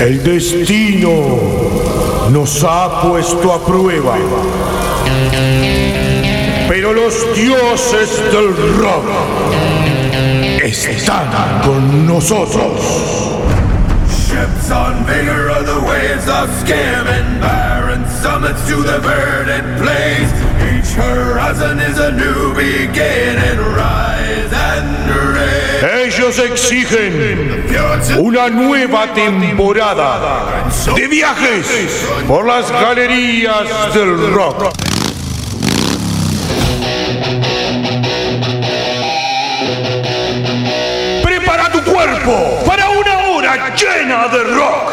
El destino nos ha puesto a prueba. Pero los dioses del rock están con nosotros. Ships on vigor of the waves of scam and barren summits to the verdant plains. Each horizon is a new beginning. Rise. Ellos exigen una nueva temporada de viajes por las galerías del rock. Prepara tu cuerpo para una hora llena de rock.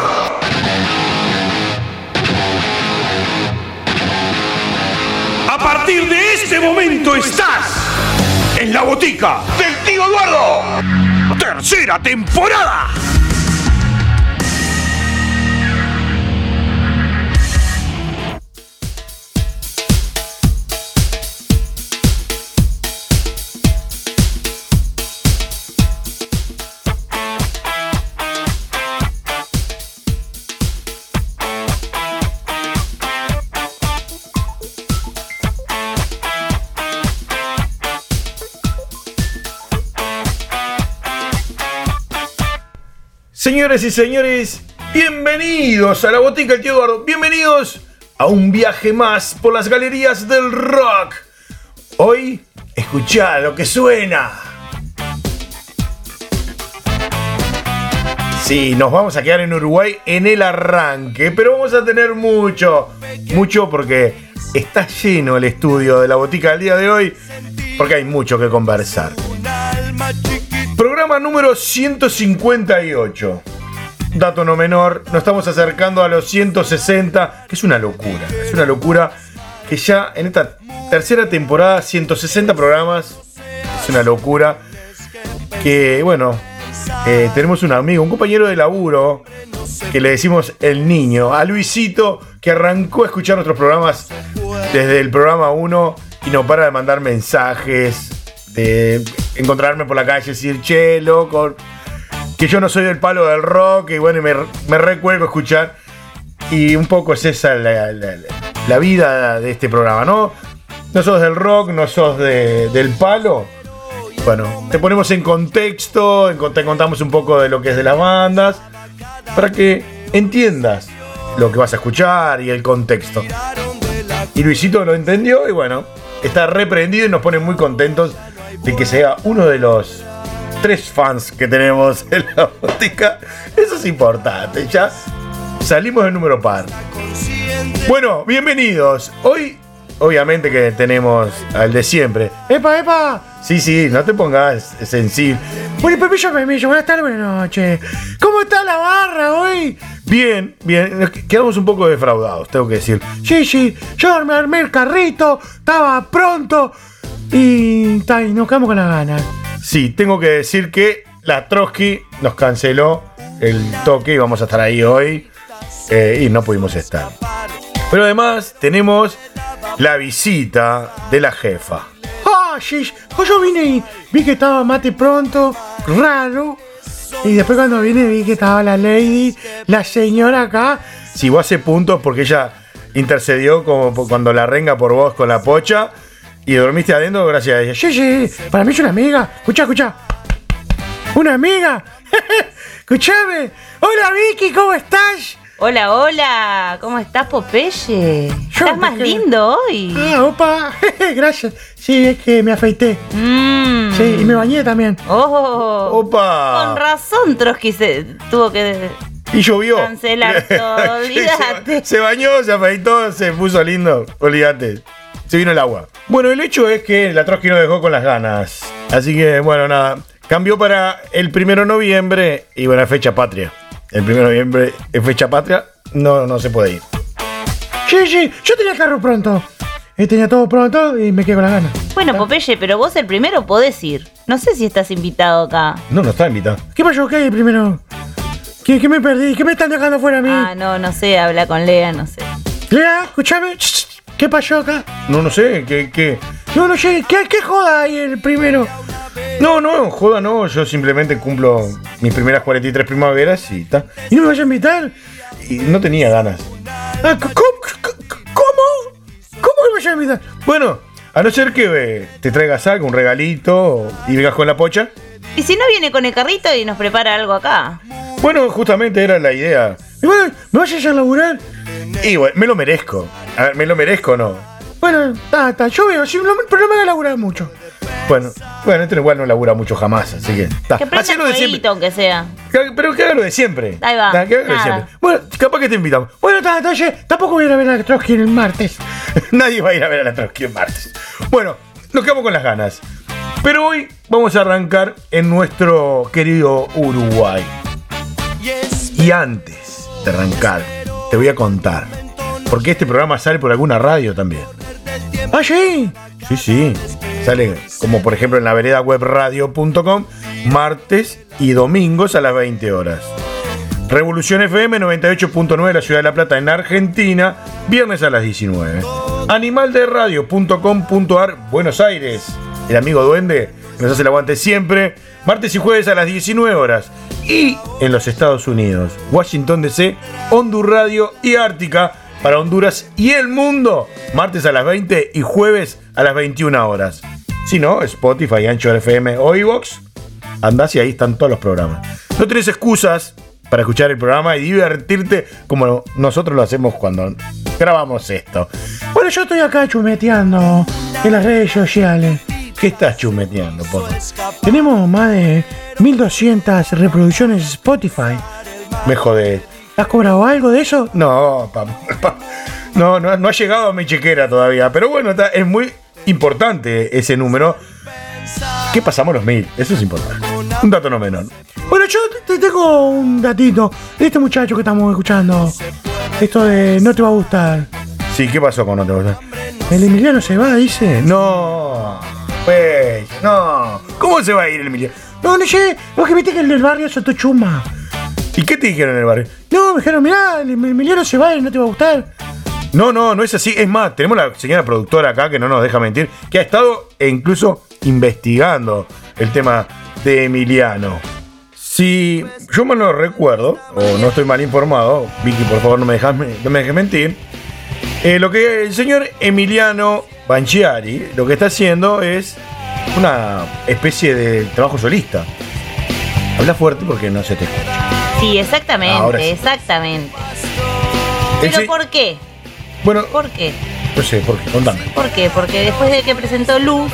A partir de este momento estás en la botica del. Tercera temporada. Señores y señores, bienvenidos a la botica del tío Eduardo. Bienvenidos a un viaje más por las galerías del rock. Hoy, escuchá lo que suena. Sí, nos vamos a quedar en Uruguay en el arranque, pero vamos a tener mucho, mucho porque está lleno el estudio de la botica del día de hoy, porque hay mucho que conversar. Programa número 158. Dato no menor, nos estamos acercando a los 160, que es una locura. Es una locura que ya en esta tercera temporada, 160 programas, es una locura. Que bueno, eh, tenemos un amigo, un compañero de laburo, que le decimos el niño, a Luisito, que arrancó a escuchar nuestros programas desde el programa 1 y no para de mandar mensajes, de encontrarme por la calle y decir, che, loco, que yo no soy del palo del rock, y bueno, y me, recuerdo escuchar. Y un poco es esa la, vida de este programa, ¿no? No sos del rock, no sos de- del palo. Bueno, te ponemos en contexto, te contamos un poco de lo que es de las bandas, para que entiendas lo que vas a escuchar y el contexto. Y Luisito lo entendió y bueno, está reprendido y nos pone muy contentos de que sea uno de los tres fans que tenemos en la botica. Eso es importante, ya salimos del número par. Bueno, bienvenidos. Hoy, obviamente que tenemos al de siempre. ¡Epa, epa! Sí, sí, no te pongas sensible. Bueno, Pepillo Pepillo, buenas tardes, buenas noches. ¿Cómo está la barra hoy? Bien, bien. Nos quedamos un poco defraudados, tengo que decir. Sí, sí, yo me armé el carrito, estaba pronto y, y nos quedamos con las ganas. Sí, tengo que decir que la Trotsky nos canceló el toque y vamos a estar ahí hoy eh, y no pudimos estar. Pero además tenemos la visita de la jefa. Ah, sí, pues yo vine y vi que estaba mate pronto, raro. Y después cuando vine vi que estaba la lady, la señora acá. Si vos hace puntos porque ella intercedió como cuando la renga por vos con la pocha. Y dormiste adentro gracias a ella. Sí, sí, para mí es una amiga. Escucha, escucha. ¿Una amiga? Escuchame. Hola Vicky, ¿cómo estás? Hola, hola, ¿cómo estás, Popeye? ¿Estás más lindo hoy? Ah, opa, gracias. Sí, es que me afeité. Mm. Sí, y me bañé también. Oh, Opa. con razón Trotsky se tuvo que... Y llovió. Cancelar todo, olvídate. se, se bañó, se afeitó, se puso lindo. Olvídate. Se vino el agua. Bueno, el hecho es que la Trotsky nos dejó con las ganas. Así que, bueno, nada. Cambió para el primero de noviembre y bueno, es fecha patria. El primero de noviembre es fecha patria. No, no se puede ir. Sí, sí, yo tenía el carro pronto. Eh, tenía todo pronto y me quedé con las ganas. Bueno, Popeye, pero vos el primero podés ir. No sé si estás invitado acá. No, no está invitado. ¿Qué pasó? ¿Qué hay primero? ¿Qué, qué me perdí? ¿Qué me están dejando fuera a mí? Ah, no, no sé, habla con Lea, no sé. Lea, escúchame. ¿Qué pasó acá? No, no sé, ¿qué, qué? No, no sé, ¿qué, qué joda hay el primero? No, no, joda no, yo simplemente cumplo mis primeras 43 primaveras y está. ¿Y no me vas a invitar? Y no tenía ganas. Ah, ¿Cómo? ¿Cómo? ¿Cómo me vas a invitar? Bueno, a no ser que eh, te traigas algo, un regalito y vengas con la pocha. Y si no viene con el carrito y nos prepara algo acá. Bueno, justamente era la idea. ¿me vas a hacer laburar? Y bueno, me lo merezco. A ver, ¿me lo merezco o no? Bueno, está, está, yo veo, me- pero no me va a laburar mucho. Bueno, bueno, este igual no labura mucho jamás, así que. está. Que prenda el aunque sea. Que- Pero que haga lo de siempre. Ahí va, Está, Que haga lo de nada. siempre. Bueno, capaz que te invitamos. Bueno, está, está, oye, tampoco voy a ir a ver a la Trotsky el martes. Nadie va a ir a ver a la Trotsky el martes. Bueno, nos quedamos con las ganas. Pero hoy vamos a arrancar en nuestro querido Uruguay. Y antes de arrancar, te voy a contar. Porque este programa sale por alguna radio también. ¿Ah, sí? Sí, sí. Sale como por ejemplo en la vereda webradio.com martes y domingos a las 20 horas. Revolución FM 98.9 de la Ciudad de La Plata en Argentina, viernes a las 19. Animalderadio.com.ar Buenos Aires, el amigo Duende que nos hace el aguante siempre, martes y jueves a las 19 horas. Y en los Estados Unidos, Washington DC, Hondur Radio y Ártica para Honduras y el mundo, martes a las 20 y jueves a las 21 horas. Si no, Spotify, Anchor FM o iVoox, andás y ahí están todos los programas. No tenés excusas para escuchar el programa y divertirte como nosotros lo hacemos cuando grabamos esto. Bueno, yo estoy acá chumeteando en las redes sociales. ¿Qué estás chumeteando, Poto? Tenemos más de 1200 reproducciones Spotify. Me jodés. ¿Has cobrado algo de eso? No, pa- pa- no, no, no ha llegado a mi chequera todavía. Pero bueno, está- es muy importante ese número. ¿Qué pasamos los mil? Eso es importante. Un dato no menor. Bueno, yo te tengo un datito de este muchacho que estamos escuchando. Esto de no te va a gustar. Sí, ¿qué pasó con no te va a gustar? El Emiliano se va, dice. No, pues, no. ¿Cómo se va a ir el Emiliano? No, no sé. Lo que viste que el del barrio soltó chuma. ¿Y qué te dijeron en el barrio? No, me dijeron, mirá, Emiliano se va y no te va a gustar. No, no, no es así. Es más, tenemos la señora productora acá que no nos deja mentir, que ha estado e incluso investigando el tema de Emiliano. Si yo mal no recuerdo, o no estoy mal informado, Vicky, por favor, no me dejas, no me dejes mentir. eh, lo que el señor Emiliano Banchiari lo que está haciendo es una especie de trabajo solista. Habla fuerte porque no se te escucha. Sí, exactamente, sí. exactamente. ¿Pero por qué? Bueno, ¿Por qué? no sé, ¿por qué? Contame. ¿Por qué? Porque después de que presentó Luz,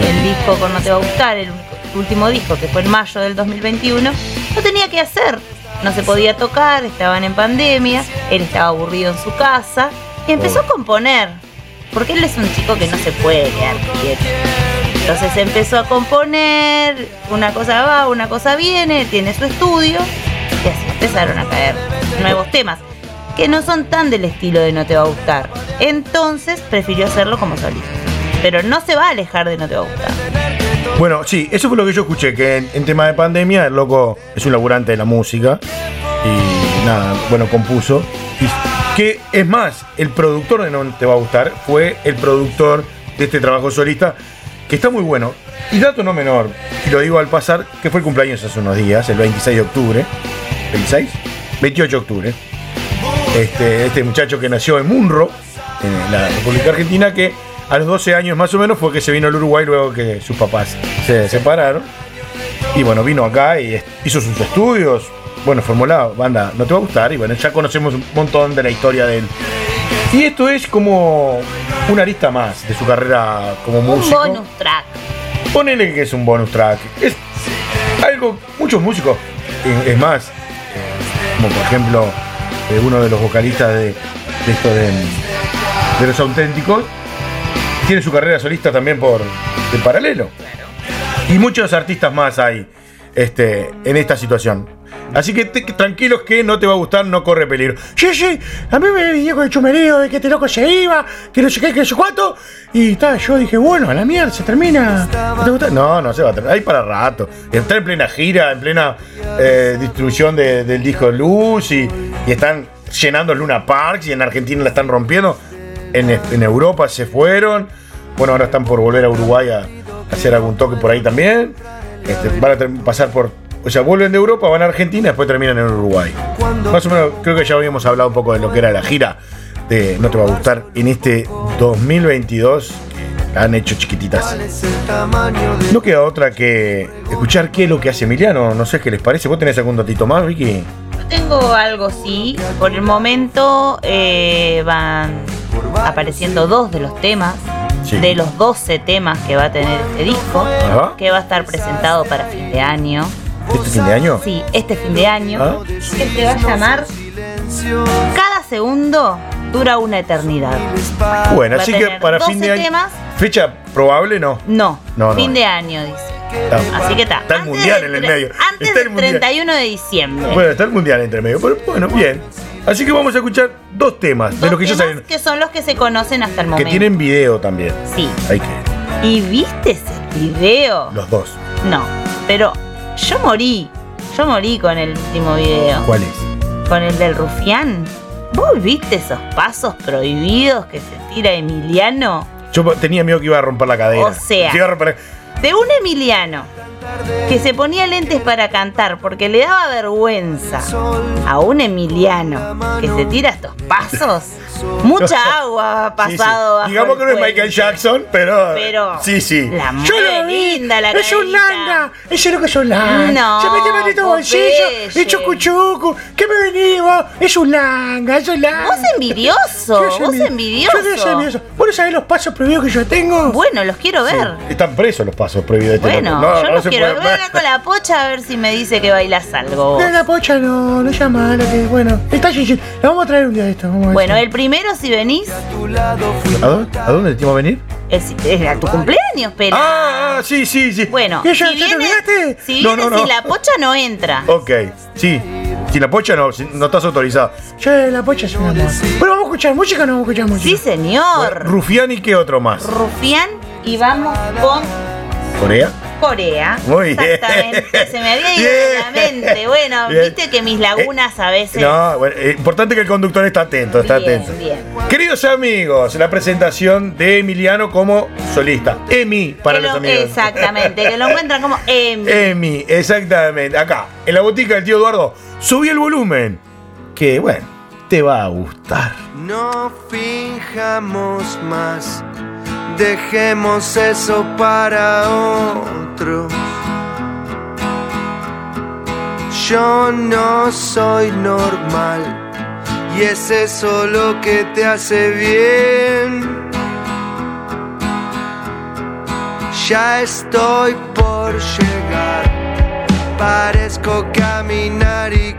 el disco con No Te Va a Gustar, el último disco que fue en mayo del 2021, no tenía que hacer. No se podía tocar, estaban en pandemia, él estaba aburrido en su casa y empezó a componer. Porque él es un chico que no se puede quedar quieto. Entonces empezó a componer, una cosa va, una cosa viene, tiene su estudio y así empezaron a caer nuevos temas que no son tan del estilo de No Te Va a Gustar. Entonces prefirió hacerlo como solista. Pero no se va a alejar de No Te Va a Gustar. Bueno, sí, eso fue lo que yo escuché, que en, tema de pandemia el loco es un laburante de la música y nada, bueno, compuso. Que es más, el productor de No Te Va a Gustar fue el productor de este trabajo solista, que está muy bueno. Y dato no menor, y lo digo al pasar, que fue el cumpleaños hace unos días, el 26 de octubre. ¿26? 28 de octubre. Este, este muchacho que nació en Munro, en la República Argentina, que a los 12 años más o menos fue que se vino al Uruguay luego que sus papás se separaron. Y bueno, vino acá y hizo sus estudios. Bueno, formó la banda No Te Va a Gustar. Y bueno, ya conocemos un montón de la historia de él. Y esto es como una arista más de su carrera como Un músico. bonus track. Ponele que es un bonus track. Es algo, muchos músicos, es más, como por ejemplo eh, uno de los vocalistas de, de esto de, de los auténticos, tiene su carrera solista también por de paralelo. Y muchos artistas más hay este, en esta situación. Así que tranquilos que no te va a gustar, no corre peligro. Sí, sí, a mí me vino con el chumerío de que este loco se iba, que no sé qué, que no sé cuánto. Y tal, yo dije, bueno, a la mierda, se termina. ¿No te gusta? No, no se va a terminar. Hay para rato. Está en plena gira, en plena eh, distribución de- del disco Luz y, están llenando Luna Parks y en Argentina la están rompiendo. En, Europa se fueron. Bueno, ahora están por volver a Uruguay a, hacer algún toque por ahí también. Este, van a pasar por. O sea, vuelven de Europa, van a Argentina, después terminan en Uruguay. Más o menos, creo que ya habíamos hablado un poco de lo que era la gira de No Te Va a Gustar en este 2022. que la han hecho chiquititas. No queda otra que escuchar qué es lo que hace Emiliano. No sé qué les parece. ¿Vos tenés algún datito más, Vicky? Tengo algo, sí. Por el momento eh, van apareciendo dos de los temas, Sí. de los 12 temas que va a tener este disco, Ajá. que va a estar presentado para fin de año. ¿Este fin de año? Sí, este fin de año. ¿Ah? Que se va a llamar Cada segundo dura una eternidad. Bueno, Va así que para 12 fin de año. temas. Fecha probable, no. No, No, no. fin de año, dice. Está, Así que está. Está el mundial en el medio. Antes Está el del mundial. 31 de diciembre. Bueno, está el mundial entre medio. Pero bueno, bien. Así que vamos a escuchar dos temas de los que ya salen. que son los que se conocen hasta el Que momento. tienen video también. Sí. Hay que. ¿Y viste ese video? Los dos. No, pero yo morí. Yo morí con el último video. ¿Cuál es? Con el del rufián. ¿Vos viste esos pasos prohibidos que se tira Emiliano? Yo tenía miedo que iba a romper la cadera. O sea. Que iba a romper- De un Emiliano que se ponía lentes para cantar porque le daba vergüenza a un Emiliano que se tira estos pasos. Mucha agua ha Sí, sí. pasado. Digamos que no es. Michael Jackson, pero. Pero Sí, sí. la Yo lo vi. linda la Es un langa. Ese es lo que es un langa. No, Se mete maldito bolsillo. Y chucu chucu. ¿Qué me venimos? Es un langa. Es un langa. Vos envidioso, vos envi- envidioso. Yo soy envidioso. ¿Vos no sabés los pasos prohibidos que yo tengo? Bueno, los quiero ver. Están presos los pasos prohibidos de este Bueno. No, yo no los quiero. Voy a hablar con la pocha a ver si me dice que bailas algo. vos. La pocha no, no llama que. Bueno, está Gigi. La vamos a traer un día de esto. Vamos a ver Bueno, si- el primero, si venís, ¿A dónde, ¿A dónde te iba a venir? es, es a tu cumpleaños, pero. Ah, ah, sí, sí, sí. Bueno, ¿Qué, ya, si ya te viene, olvidaste? si, no, no, no. sin la pocha no entra. Ok, sí. Si la pocha no, si no estás autorizado. Che, la pocha es una amor. Pero vamos a escuchar música o no vamos a escuchar música. Sí, señor. Rufián y qué otro más. Rufián y vamos con ¿Corea? Corea. Muy bien. Exactamente. Se me había ido de la mente. Bueno, Bien. viste que mis lagunas a veces. No, bueno, eh, importante que el conductor está atento, está Bien, atento. bien. Queridos amigos, la presentación de Emiliano como solista. Emi para Que los lo- amigos. Exactamente, que lo encuentran como Emi. Emi, exactamente. Acá, en la botica del tío Eduardo. Subí el volumen. Que bueno, te va a gustar. No finjamos más, dejemos eso para otros. Yo no soy normal y es eso lo que te hace bien. Ya estoy por llegar, parezco caminar y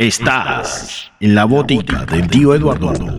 Estás en la botica del tío Eduardo.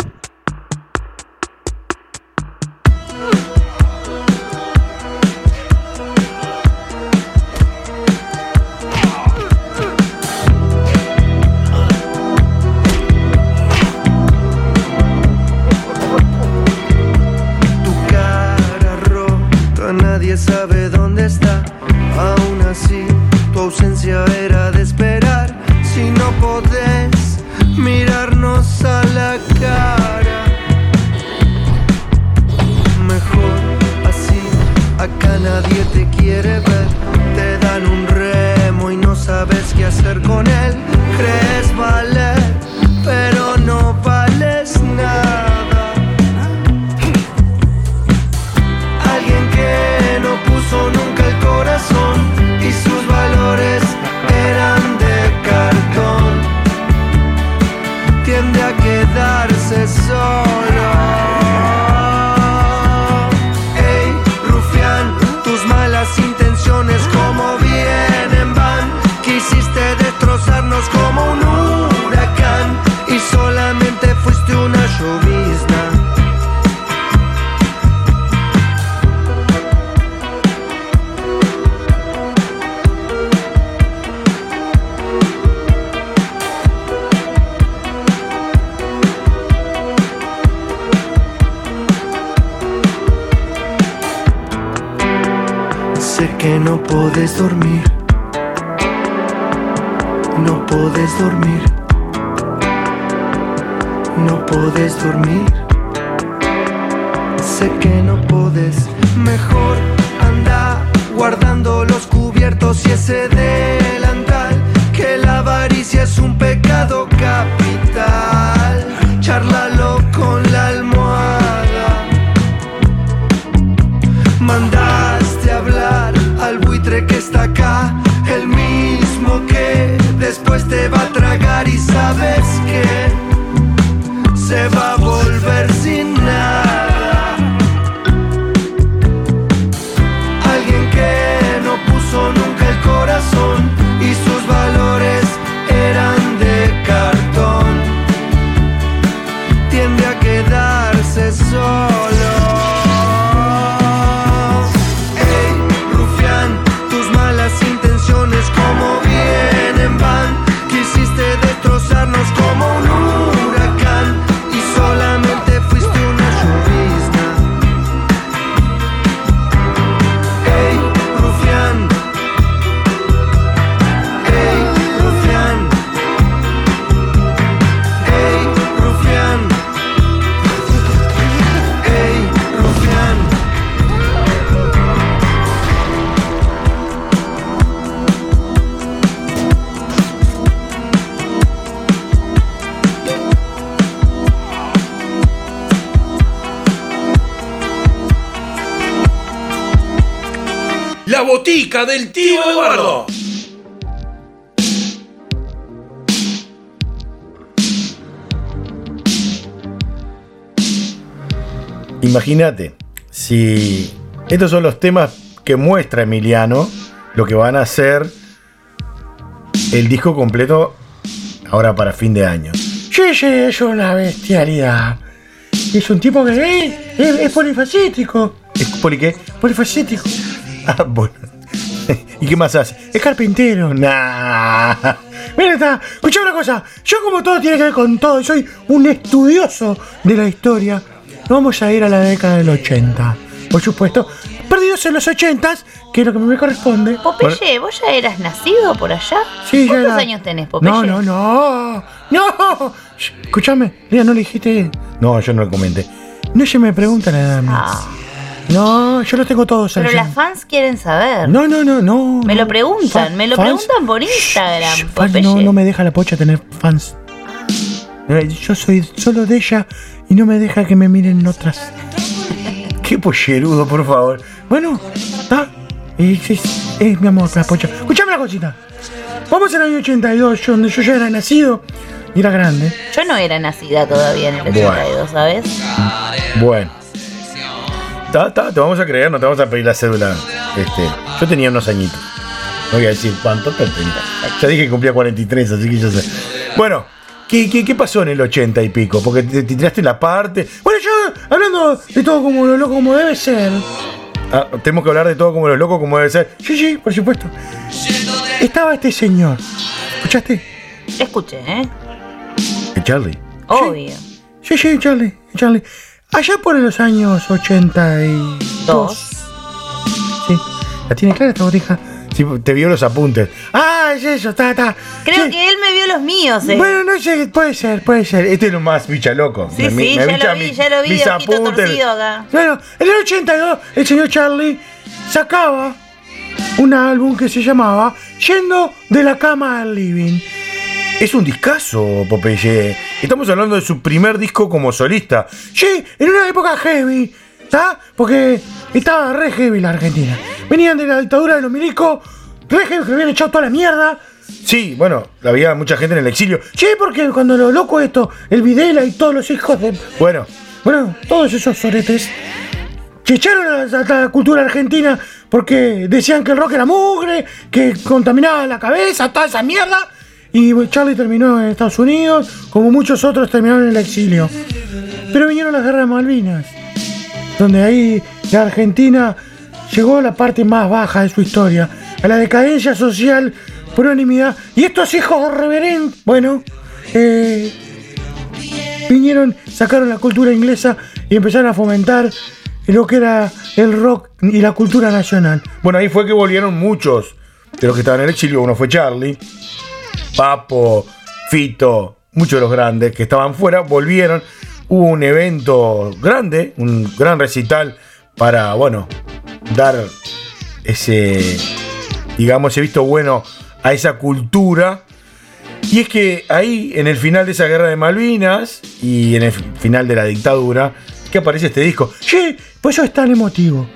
Del tío Eduardo. Imagínate, si estos son los temas que muestra Emiliano, lo que van a ser el disco completo ahora para fin de año. Sí, sí, es una bestialidad. Es un tipo que eh, es, es polifacético. ¿Es poli qué? Polifacético. Ah, bueno. ¿Y qué más hace? Es carpintero. Nah. Mira, está. Escucha una cosa. Yo, como todo tiene que ver con todo, y soy un estudioso de la historia. Nos vamos a ir a la década del 80. Por supuesto, perdidos en los 80, que es lo que me corresponde. Popeye, ¿vos ya eras nacido por allá? Sí, ya ¿Cuántos era- años tenés, Popeye? No, no, no. No. Escúchame, mira, no le dijiste. No, yo no le comenté. No se me pregunta la edad. a mí. Ah, No, yo lo tengo todos pero allí. las fans quieren saber. No, no, no, no. Me no. lo preguntan, Fa- me lo fans- preguntan por Instagram, Shh, fans, Popeye. no, no me deja la pocha tener fans. Eh, Yo soy solo de ella y no me deja que me miren otras. Qué pollerudo, por favor. Bueno, está. Es, es- es mi amor, la pocha. Escuchame una cosita. Vamos al año 82, yo- donde yo ya era nacido y era grande. Yo no era nacida todavía en el Bueno. 82, ¿sabes? Bueno. Ta, ta, te vamos a creer, no te vamos a pedir la cédula. Este, yo tenía unos añitos. No voy a decir cuánto, pero tenía. Ya dije que cumplía 43, así que ya sé. Bueno, ¿qué, qué, qué pasó en el 80 y pico? Porque te, te tiraste la parte. Bueno, yo hablando de todo como lo loco como debe ser. Ah, tenemos que hablar de todo como lo loco como debe ser. Sí, sí, por supuesto. Estaba este señor. ¿Escuchaste? Escuché, ¿eh? El Charlie. Obvio. Sí, sí, Charlie, Charlie. Allá por los años 82. Dos. Sí. ¿La tiene clara esta botija? Sí, te vio los apuntes. Ah, es eso, está, está. Creo Sí. que él me vio los míos, ¿eh? Bueno, no sé, puede ser, puede ser. Este es lo más bicha loco. Sí, sí, ya lo vi, ya lo vi, mis apuntes. torcido acá. Bueno, en el 82, el señor Charlie sacaba un álbum que se llamaba Yendo de la cama al living. Es un discazo, Popeye. Estamos hablando de su primer disco como solista. Sí, en una época heavy, ¿está? Porque estaba re heavy la Argentina. Venían de la dictadura de los milicos, re heavy, que habían echado toda la mierda. Sí, bueno, había mucha gente en el exilio. Sí, porque cuando lo loco esto, el Videla y todos los hijos de... Bueno, bueno, todos esos soretes se echaron a la, a la cultura argentina porque decían que el rock era mugre, que contaminaba la cabeza, toda esa mierda. Y Charlie terminó en Estados Unidos, como muchos otros terminaron en el exilio. Pero vinieron las guerras de Malvinas, donde ahí la Argentina llegó a la parte más baja de su historia, a la decadencia social por unanimidad. Y estos hijos de reverend, bueno, eh, vinieron, sacaron la cultura inglesa y empezaron a fomentar lo que era el rock y la cultura nacional. Bueno, ahí fue que volvieron muchos de los que estaban en el exilio. Uno fue Charlie, Papo, Fito, muchos de los grandes que estaban fuera, volvieron. Hubo un evento grande, un gran recital para, bueno, dar ese, digamos, ese visto bueno a esa cultura. Y es que ahí, en el final de esa guerra de Malvinas y en el final de la dictadura, que aparece este disco. Sí, por eso es tan emotivo.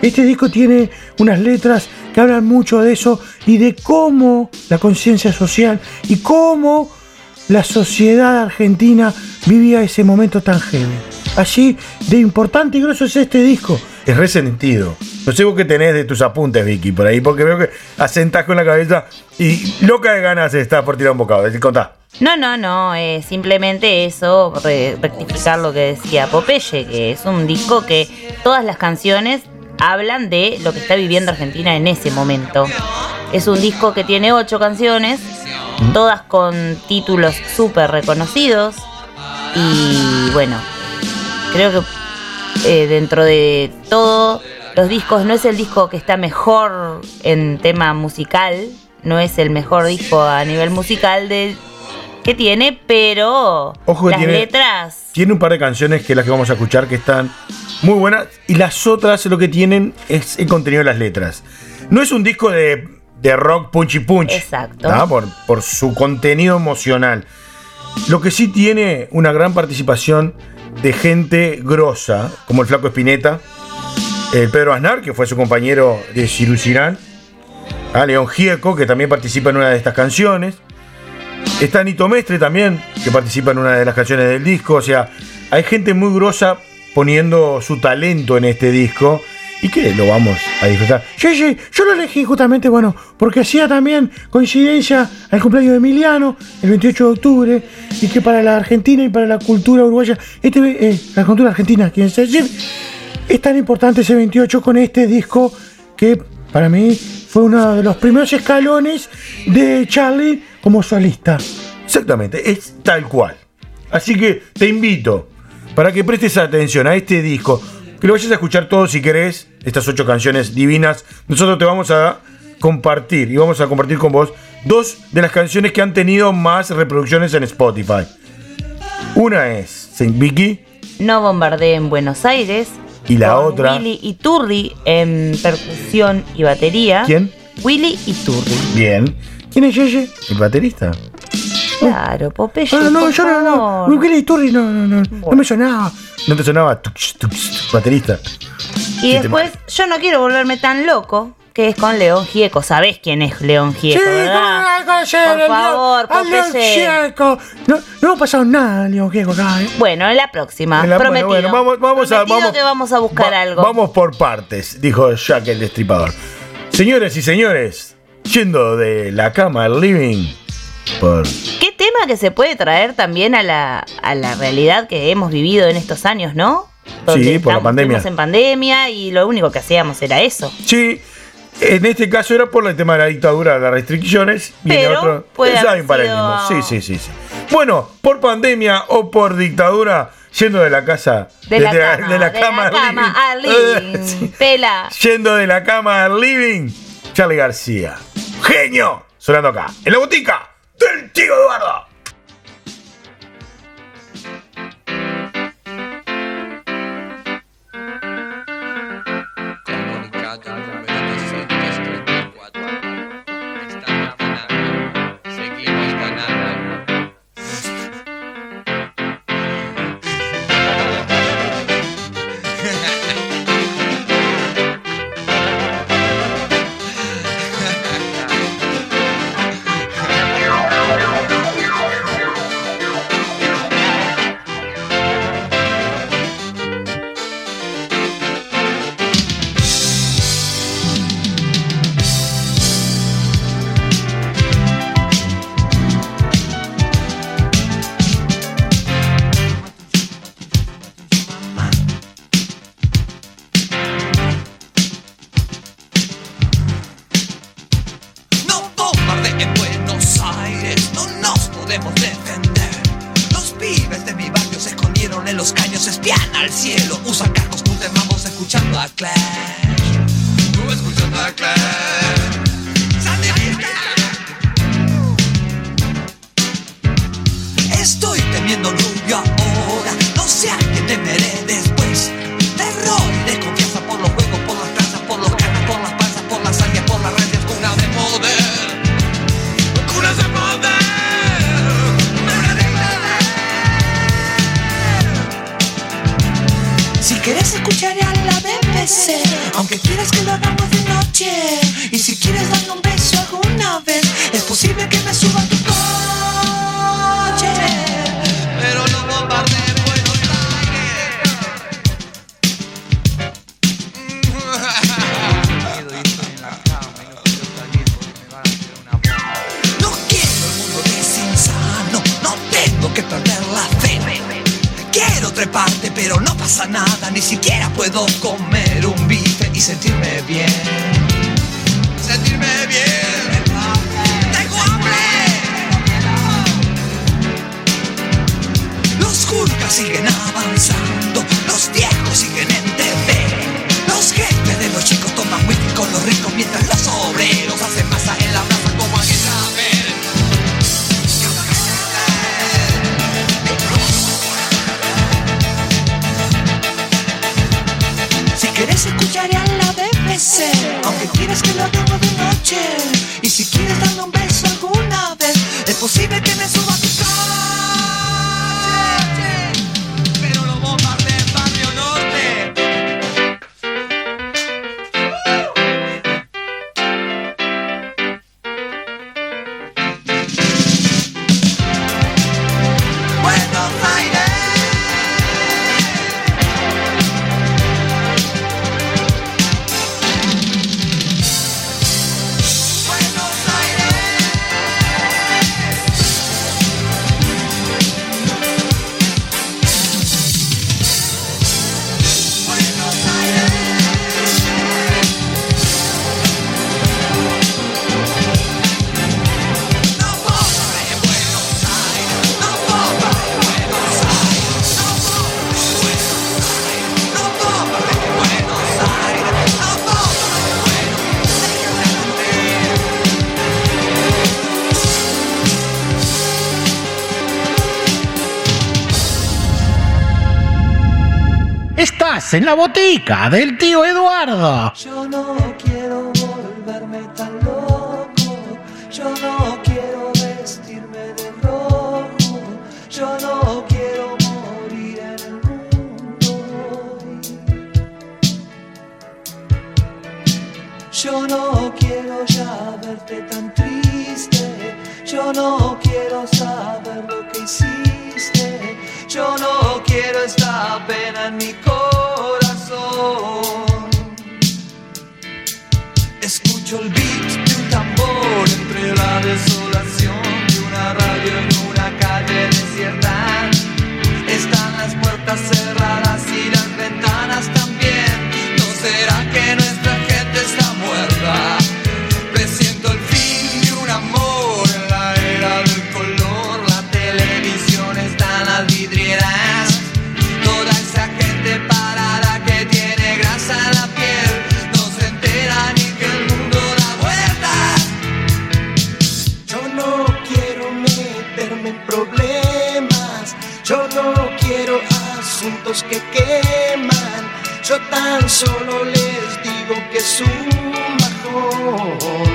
Este disco tiene unas letras que hablan mucho de eso y de cómo la conciencia social y cómo la sociedad argentina vivía ese momento tan heavy. Así de importante y grosso es este disco. Es resentido. No sé vos qué tenés de tus apuntes, Vicky, por ahí, porque veo que asentás con la cabeza y loca de ganas está por tirar un bocado. Decir, contá. No, no, no, eh, simplemente eso, re- rectificar lo que decía Popeye, que es un disco que todas las canciones hablan de lo que está viviendo Argentina en ese momento. Es un disco que tiene ocho canciones, todas con títulos súper reconocidos y bueno, creo que eh, dentro de todo los discos no es el disco que está mejor en tema musical, no es el mejor disco a nivel musical de, que tiene, pero Ojo que las tiene- letras Tiene un par de canciones que las que vamos a escuchar que están muy buenas y las otras lo que tienen es el contenido de las letras. No es un disco de, de rock punchy punch. Exacto. Por, por su contenido emocional. Lo que sí tiene una gran participación de gente grosa, como el Flaco Espineta, el Pedro Aznar, que fue su compañero de Cirucirán, a León Gieco, que también participa en una de estas canciones. Está Nito Mestre también, que participa en una de las canciones del disco. O sea, hay gente muy grosa poniendo su talento en este disco y que lo vamos a disfrutar. Sí, yo lo elegí justamente, bueno, porque hacía también coincidencia al cumpleaños de Emiliano, el 28 de octubre, y que para la Argentina y para la cultura uruguaya, este, eh, la cultura argentina, quieren decir, es tan importante ese 28 con este disco que para mí fue uno de los primeros escalones de Charlie como solista. Exactamente, es tal cual. Así que te invito para que prestes atención a este disco, que lo vayas a escuchar todo si querés, estas ocho canciones divinas. Nosotros te vamos a compartir y vamos a compartir con vos dos de las canciones que han tenido más reproducciones en Spotify. Una es Saint Vicky no bombardee en Buenos Aires. Y la con otra- Willy Iturri en percusión y batería. ¿Quién? Willy Iturri. Bien. ¿Quién es Yeye? El baterista. Claro, Popeye. Ah, no, por yo no, no. Willy Iturri no, no, no. No me sonaba. No te sonaba tux, tux, baterista. Y Sí, te después, yo no quiero volverme tan loco, que es con León Gieco. ¿Sabés quién es León Gieco? Sí, verdad? ¿cómo no hacer Por favor, Popeye. Gieco? No, no ha pasado nada, León Gieco acá, ¿eh? Bueno, en la próxima. En la- prometido. bueno, vamos, vamos a, vamos, que vamos a buscar va- algo. Vamos por partes, dijo Jack el Destripador. Señores y señores, yendo de la cama al living por ¿Qué tema que se puede traer también a la, a la realidad que hemos vivido en estos años, ¿no? Sí, por la pandemia. estuvimos en pandemia y lo único que hacíamos era eso. Sí, en este caso era por el tema de la dictadura, las restricciones. Viene Pero otro. puede hay un paralelismo. sido- Sí, sí, sí, sí. Bueno, por pandemia o por dictadura, yendo de la casa. De la cama, de la cama al cama al living. Pela. Yendo de la cama al living, Charlie García. ¡Genio! Sonando acá, en la botica del tío Eduardo. Podemos defender. Los pibes de mi barrio se escondieron en los caños, espían al cielo, usan cargos con vamos escuchando a Clash. Tú escuchando a Clash. Estoy temiendo rubio ahora, no sé a qué temeré quieres escuchar a la BBC, aunque quieras que lo hagamos de noche, y si quieres darme un beso alguna vez, es posible que me suba tu coche. Ni siquiera puedo comer un bife y sentirme bien. Sentirme bien. Tengo hambre. Los Julkas siguen avanzando, los viejos siguen en TV. Los jefes de los chicos toman whisky con los ricos mientras los obreros hacen masa en la quieres escuchar a la BBC, aunque quieres que lo hagamos de noche, y si quieres darme un beso alguna vez, es posible que me suba a tu coche. En la botica del tío Eduardo. Yo no quiero volverme tan loco, yo no quiero vestirme de rojo, yo no quiero morir en el mundo. Yo no quiero ya verte tan triste, yo no quiero saber lo que hiciste, yo no quiero esta pena en mi corazón. Escucho el beat de un tambor entre la desolación de una radio en una desierta. Están las puertas cerradas y las ventanas también. Que queman, yo tan solo les digo que es un.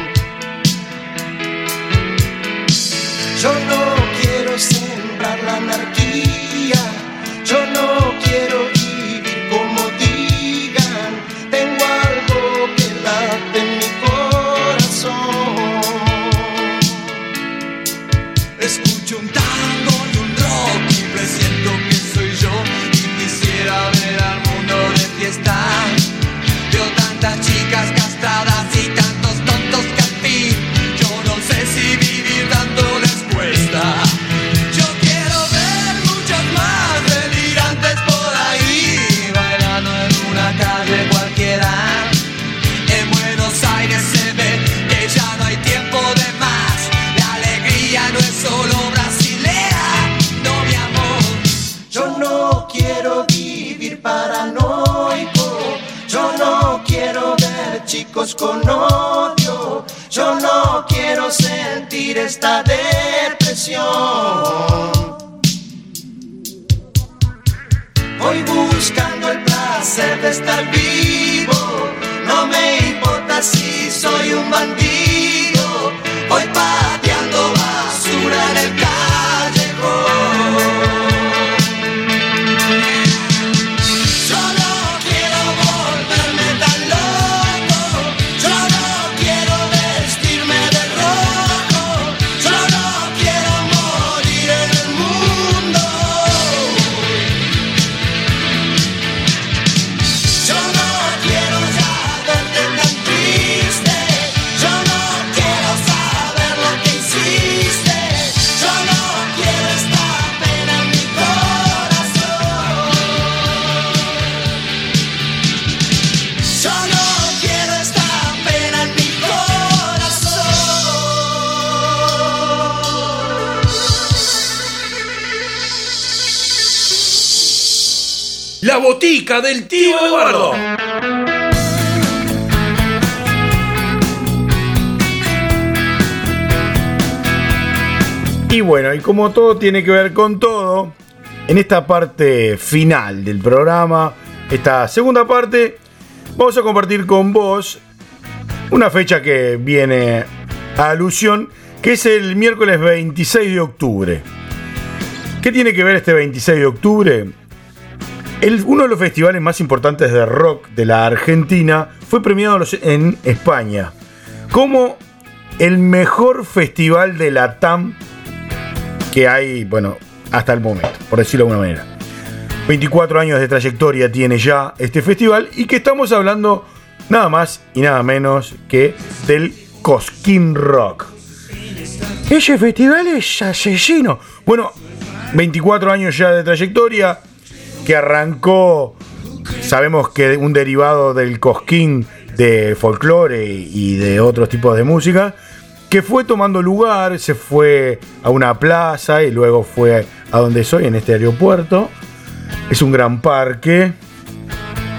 Con odio, yo no quiero sentir esta depresión. Voy buscando el placer de estar vivo, no me importa si soy un bandido, voy pateando La botica del tío Eduardo. Y bueno, y como todo tiene que ver con todo, en esta parte final del programa, esta segunda parte, vamos a compartir con vos una fecha que viene a alusión, que es el miércoles 26 de octubre. ¿Qué tiene que ver este 26 de octubre? El- uno de los festivales más importantes de rock de la Argentina fue premiado en España como el mejor festival de la TAM que hay, bueno, hasta el momento, por decirlo de alguna manera. 24 años de trayectoria tiene ya este festival y que estamos hablando nada más y nada menos que del Cosquín Rock. Ese festival es asesino. Bueno, 24 años ya de trayectoria que arrancó, sabemos que un derivado del Cosquín de folclore y de otros tipos de música, que fue tomando lugar, se fue a una plaza y luego fue a donde soy, en este aeropuerto. Es un gran parque,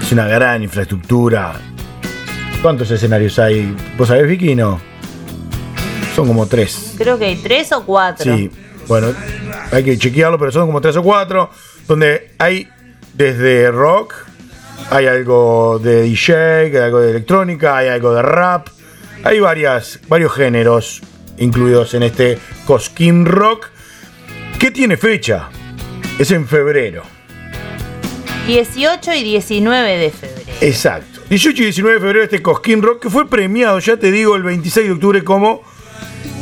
es una gran infraestructura. ¿Cuántos escenarios hay? ¿Vos sabés, Vicky? No. Son como tres. Creo que hay tres o cuatro. Sí, bueno, hay que chequearlo, pero son como tres o cuatro, donde hay desde rock, hay algo de DJ, hay algo de electrónica, hay algo de rap, hay varias, varios géneros incluidos en este Cosquín Rock, que tiene fecha, es en febrero. 18 y 19 de febrero. Exacto. 18 y 19 de febrero este Cosquín Rock que fue premiado, ya te digo, el 26 de octubre como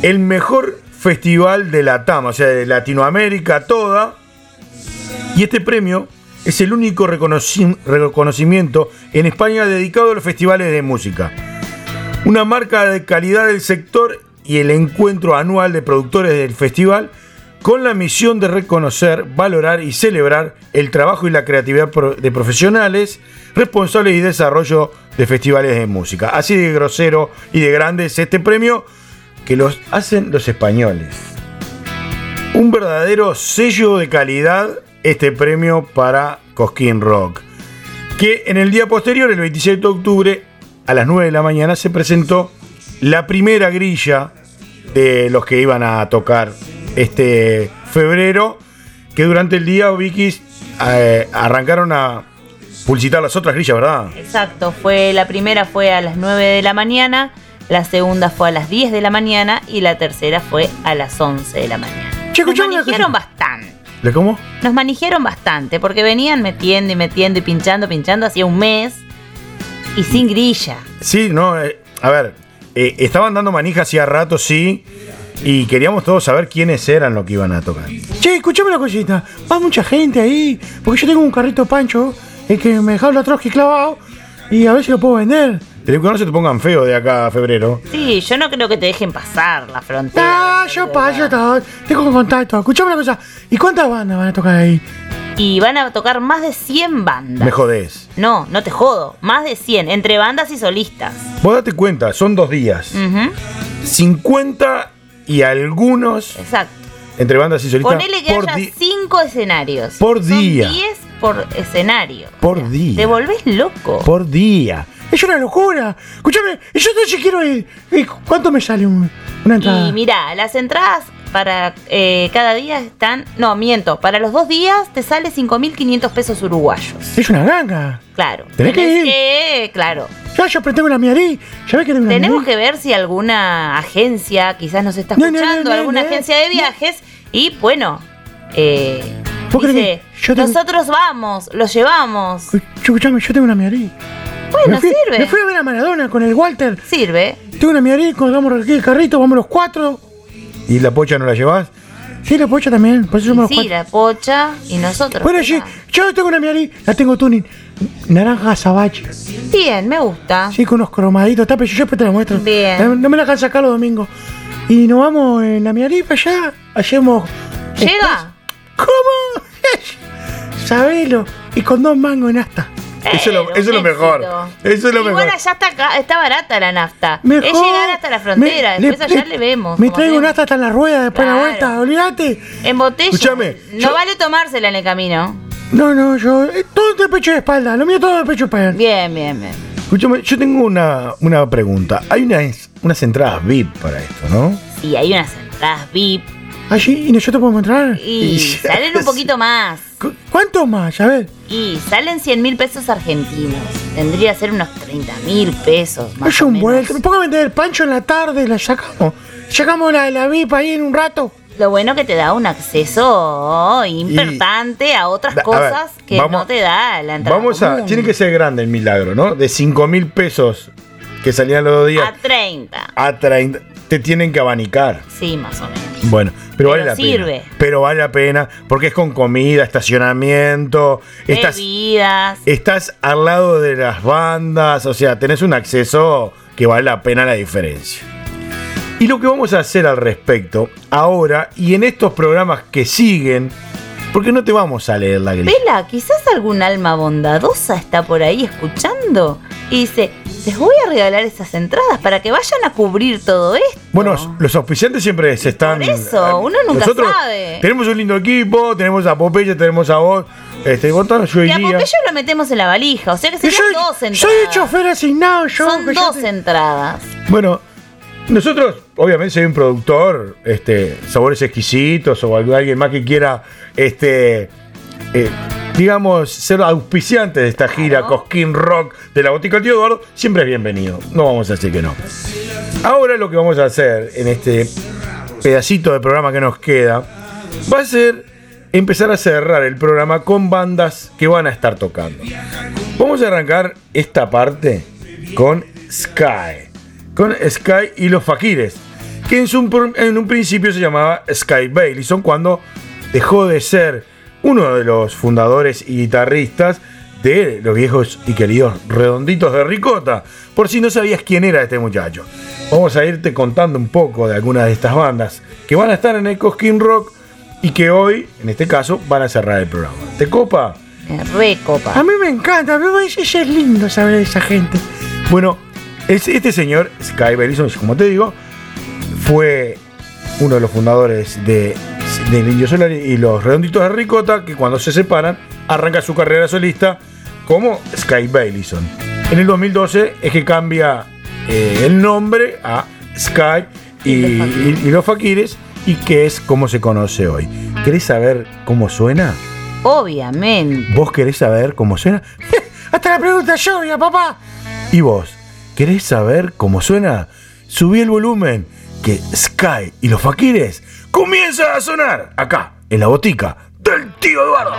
el mejor festival de la TAM, o sea, de Latinoamérica toda. Y este premio es el único reconoci- reconocimiento en España dedicado a los festivales de música. Una marca de calidad del sector y el encuentro anual de productores del festival con la misión de reconocer, valorar y celebrar el trabajo y la creatividad de profesionales responsables y desarrollo de festivales de música. Así de grosero y de grande es este premio que los hacen los españoles. Un verdadero sello de calidad este premio para Cosquín Rock. Que en el día posterior, el 27 de octubre, a las 9 de la mañana, se presentó la primera grilla de los que iban a tocar este febrero. Que durante el día, Vikis, eh, arrancaron a publicitar las otras grillas, ¿verdad? Exacto, fue la primera fue a las 9 de la mañana, la segunda fue a las 10 de la mañana y la tercera fue a las 11 de la mañana. Che, manijearon cosa. bastante. ¿De cómo? Nos manijearon bastante porque venían metiendo y metiendo y pinchando, pinchando hacía un mes y sin grilla. Sí, no, eh, a ver, eh, estaban dando manija hacía rato, sí, y queríamos todos saber quiénes eran los que iban a tocar. Che, escuchame una cosita, va mucha gente ahí, porque yo tengo un carrito pancho, el que me dejaron la Trotsky clavado, y a ver si lo puedo vender. Tenés que no se te pongan feo de acá a febrero. Sí, yo no creo que te dejen pasar la frontera. Ah, yo paso todo, tengo contacto. Escuchame una cosa, ¿y cuántas bandas van a tocar ahí? Y van a tocar más de 100 bandas. Me jodés. No, no te jodo. Más de 100, entre bandas y solistas. Vos date cuenta, son dos días. Ujú, 50 y algunos Exacto. entre bandas y solistas Ponele que por, haya di- 5 escenarios. Por Son día. 10 por escenario. por día. Te volvés loco. por día. Es una locura. Escúchame, y yo entonces quiero ir. ¿Y ¿Cuánto me sale un- una entrada? Y mira, las entradas para eh, cada día están. No, miento. Para los dos días te sale 5.500 pesos uruguayos. Es una ganga. Claro. Tenés que ir. que- claro. Ya, yo tengo la miarí. Ya ves que tengo Tenemos miarí. que ver si alguna agencia quizás nos está No, no, no, escuchando, no, alguna agencia de viajes. Y bueno, eh, ¿Vos crees dice, nosotros vamos, los llevamos. Yo, Escuchame, yo tengo una miarí. Bueno, me fui, sirve. Me fui a ver a Maradona con el Walter. Sirve. Tengo una miarí, colgamos aquí el carrito, vamos los cuatro. ¿Y la pocha no la llevas? Sí, la pocha también. Por eso somos los sí, cuatro. la pocha y nosotros. Bueno, sí, yo tengo una miarí, la tengo tuning. Naranja azabache. Bien, me gusta. Sí, con unos cromaditos. Tape, yo después te la muestro. Bien. No, no me la dejan sacar los domingos. Y nos vamos en la miarí para allá. Hacemos. ¿Llega? ¿Cómo? Sabelo. Y con dos mangos en asta. Eso es lo, Pero, eso es lo un mejor. Eso es lo y mejor. bueno, ya está acá, está barata la nafta. Mejor. Es llegar hasta la frontera, Me- después allá le, vemos. Me traigo asta hasta la rueda después de la vuelta. Olvídate. En botella. Escúchame, No yo- vale tomársela en el camino. No, no, yo. eh, Todo de pecho y espalda. Lo mío todo de pecho y espalda. Bien, bien, bien. Escúchame, yo tengo una, una pregunta. Hay unas, unas entradas VIP para esto, ¿no? Sí, hay unas entradas VIP Allí, ¿y nosotros podemos entrar? y salen un poquito más. ¿Cu- ¿Cuánto más? A ver. Y salen 100 mil pesos argentinos. Tendría que ser unos 30 mil pesos más. Es un vuelto. Me pongo a vender el pancho en la tarde y la sacamos. Sacamos la de la VIP ahí en un rato. Lo bueno que te da un acceso importante a otras a cosas ver, que vamos- no te da la entrada. Vamos a. Tiene que ser grande el milagro, ¿no? De 5 mil pesos que salían los dos días A 30. a 30. Te tienen que abanicar. Sí, más o menos. Bueno, pero, Pero vale la sirve. pena. Pero vale la pena porque es con comida, estacionamiento. Estás, Bebidas. estás al lado de las bandas. O sea, tenés un acceso que vale la pena la diferencia. Y lo que vamos a hacer al respecto ahora y en estos programas que siguen, porque no te vamos a leer la grilla. Vela, quizás algún alma bondadosa está por ahí escuchando y dice, les voy a regalar esas entradas para que vayan a cubrir todo esto. Bueno, los auspiciantes siempre se están. Por eso, uno nunca Nosotros sabe. Tenemos un lindo equipo, tenemos a Popeye, tenemos a vos. Este, vos yo y a. Popeye lo metemos en la valija, o sea que serían dos entradas. soy el chofer asignado, yo. Son dos te- entradas. Bueno, nosotros, obviamente, si hay un productor, este, sabores exquisitos o alguien más que quiera, este, eh, digamos, ser auspiciante de esta gira Cosquín Rock de la Botica Tío Eduardo, siempre es bienvenido. No vamos a decir que no. Ahora lo que vamos a hacer en este pedacito de programa que nos queda va a ser empezar a cerrar el programa con bandas que van a estar tocando. Vamos a arrancar esta parte con Sky. Con Sky y los Fakires. Que en, su- en un principio se llamaba Sky Bailey. cuando dejó de ser uno de los fundadores y guitarristas de los viejos y queridos redonditos de Ricota. Por si no sabías quién era este muchacho. Vamos a irte contando un poco de algunas de estas bandas que van a estar en el Cosquín Rock y que hoy, en este caso, van a cerrar el programa. ¿Te copa? Me recopa. A mí me encanta, a mí me dice, es lindo saber de esa gente. Bueno, es- este señor, Sky Bellison, como te digo, fue uno de los fundadores de, del Indio Solar y los Redonditos de Ricota, que cuando se separan, arranca su carrera solista como Sky Bellison. En el 2012 es que cambia eh, el nombre a Sky y, Y los Fakires. y- y los Fakires, y que es como se conoce hoy. ¿Querés saber cómo suena? Obviamente. ¿Vos querés saber cómo suena? Hasta la pregunta lluvia, papá. ¿Y vos? ¿Querés saber cómo suena? Subí el volumen, que Sky y los Fakires comienzan a sonar acá, en la botica del tío Eduardo.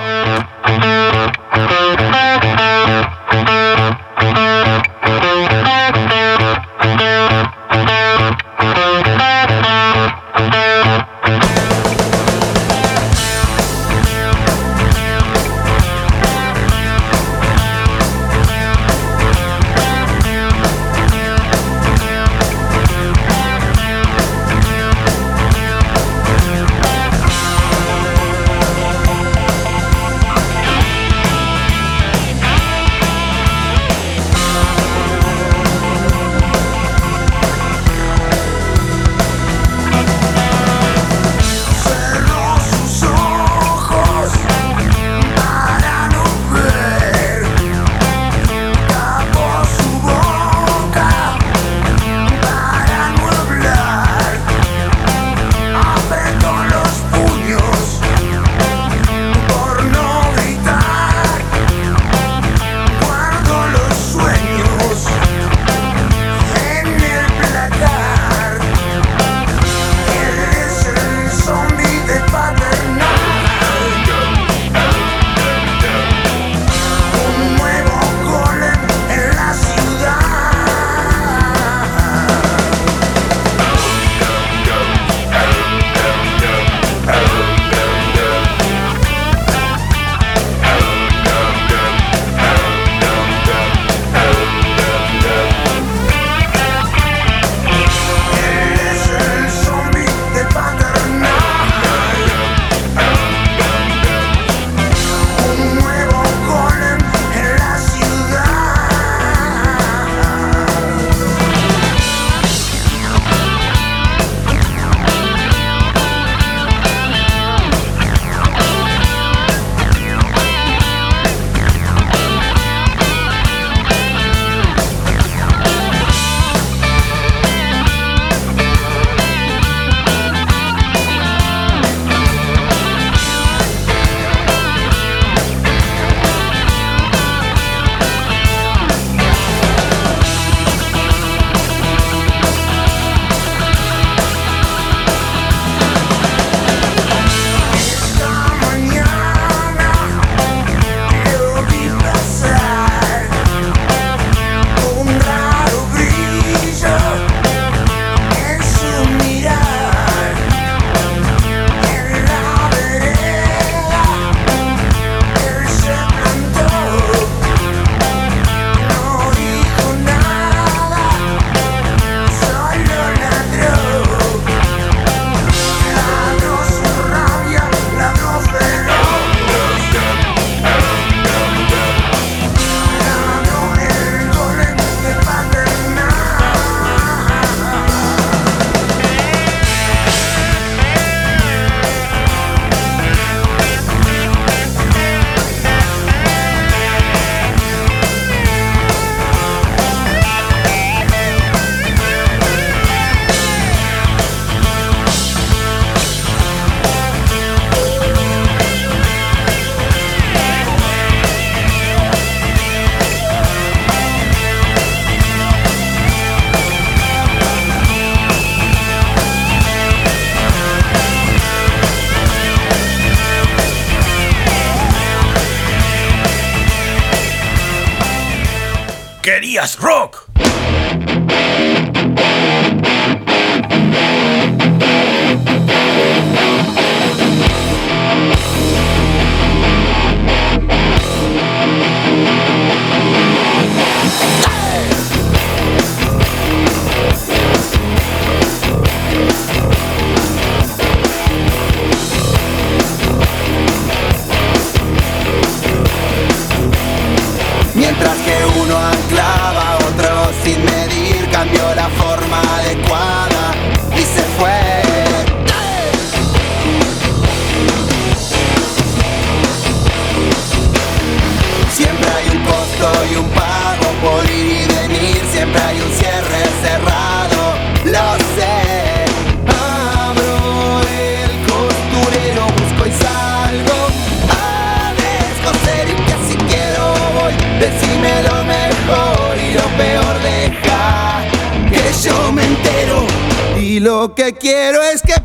Quiero es que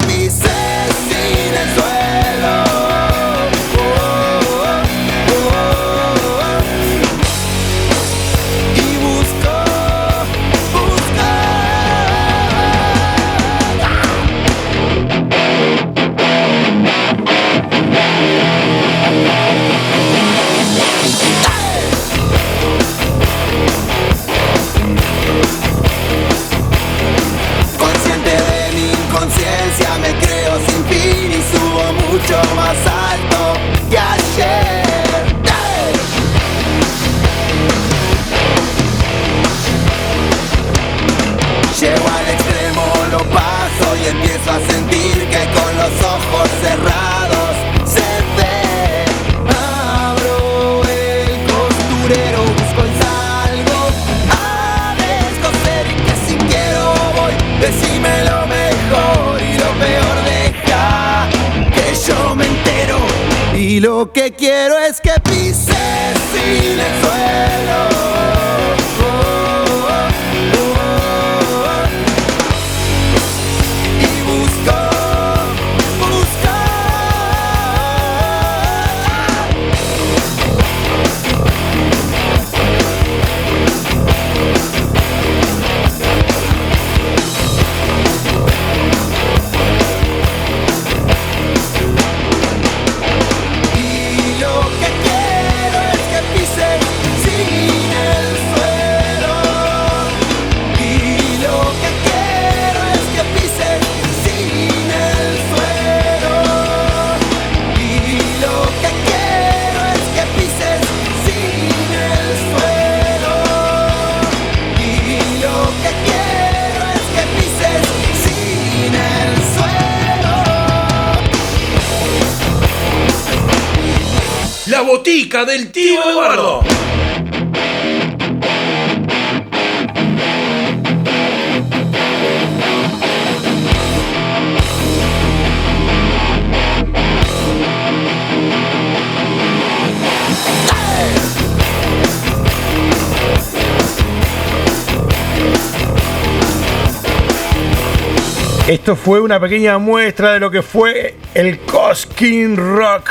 Fue una pequeña muestra de lo que fue el Coskin Rock.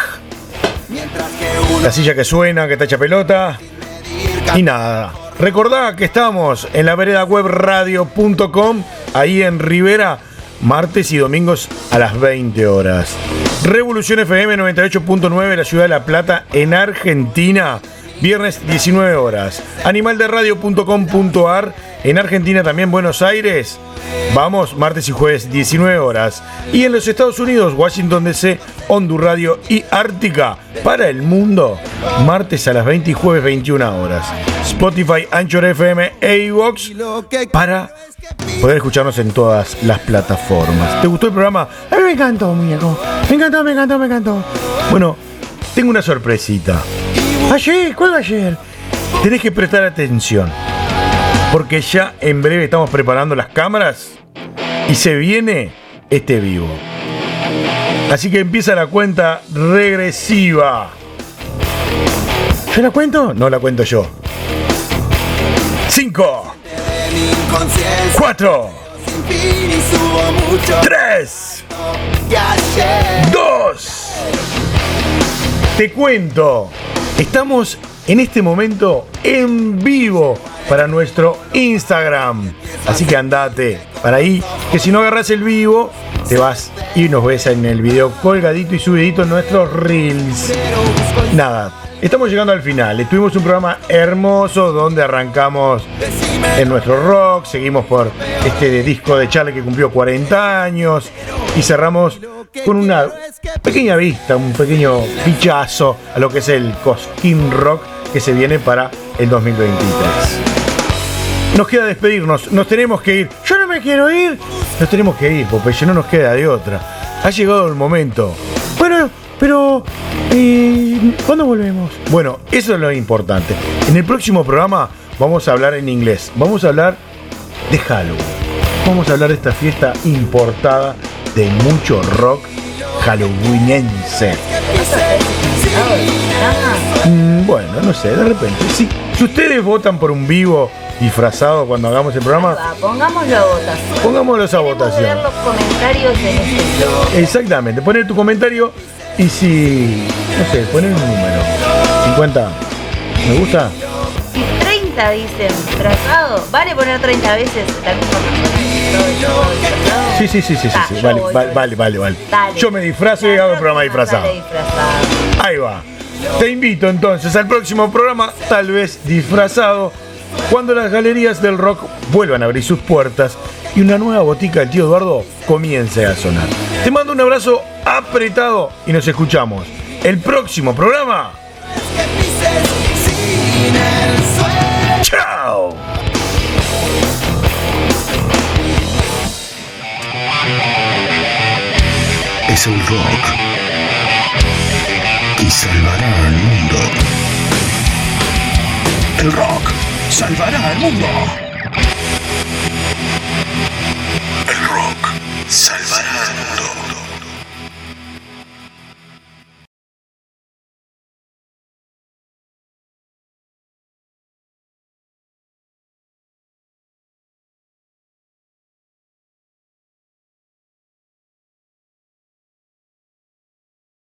La silla que suena, que tacha pelota. Y nada. Recordá que estamos en la vereda web radio.com, ahí en Rivera, martes y domingos a las 20 horas. Revolución FM 98.9, la ciudad de La Plata, en Argentina, viernes 19 horas. Animalderadio.com.ar, en Argentina también Buenos Aires. Vamos, martes y jueves 19 horas. Y en los Estados Unidos, Washington DC, Hondur Radio y Ártica, para el mundo, martes a las 20 y jueves 21 horas. Spotify, Anchor FM e iVoox para poder escucharnos en todas las plataformas. ¿Te gustó el programa? A mí me encantó, muñeco. Me encantó, me encantó, me encantó. Bueno, tengo una sorpresita. Ayer, ¿cuál ayer? Tenés que prestar atención. Porque ya en breve estamos preparando las cámaras y se viene este vivo. Así que empieza la cuenta regresiva. ¿Yo la cuento? No la cuento yo. 5, 4, 3, 2. Te cuento. Estamos en este momento en vivo para nuestro Instagram. Así que andate para ahí, que si no agarras el vivo, te vas y nos ves en el video colgadito y subidito en nuestros reels. Nada, estamos llegando al final. Tuvimos un programa hermoso donde arrancamos en nuestro rock, seguimos por este disco de Charlie que cumplió 40 años y cerramos con una pequeña vista, un pequeño pichazo a lo que es el Cosquín Rock que se viene para el 2023. Nos queda despedirnos, nos tenemos que ir. Yo no me quiero ir. Nos tenemos que ir, Popeye, no nos queda de otra. Ha llegado el momento. Bueno, pero... eh, ¿Cuándo volvemos? Bueno, eso es lo importante. En el próximo programa vamos a hablar en inglés. Vamos a hablar de Halloween. Vamos a hablar de esta fiesta importada de mucho rock halloweenense. Mm, bueno, no sé, de repente. Si, si ustedes votan por un vivo disfrazado cuando hagamos el programa? Va, pongámoslo a votación. Pongámoslos a votación. ver los comentarios en este. Exactamente, poner tu comentario y si, no sé, poner un número. 50, ¿me gusta? Si 30 dicen disfrazado, ¿vale poner 30 veces la misma persona? Sí, sí, sí, sí, sí, Ah, vale, vale, vale, vale. Yo me disfrazo y hago el programa disfrazado. Ahí va. Te invito entonces al próximo programa, tal vez disfrazado, cuando las galerías del rock vuelvan a abrir sus puertas y una nueva botica del tío Eduardo comience a sonar. Te mando un abrazo apretado y nos escuchamos. El próximo programa. Es el rock que salvará al mundo. El rock salvará al mundo. El rock salvará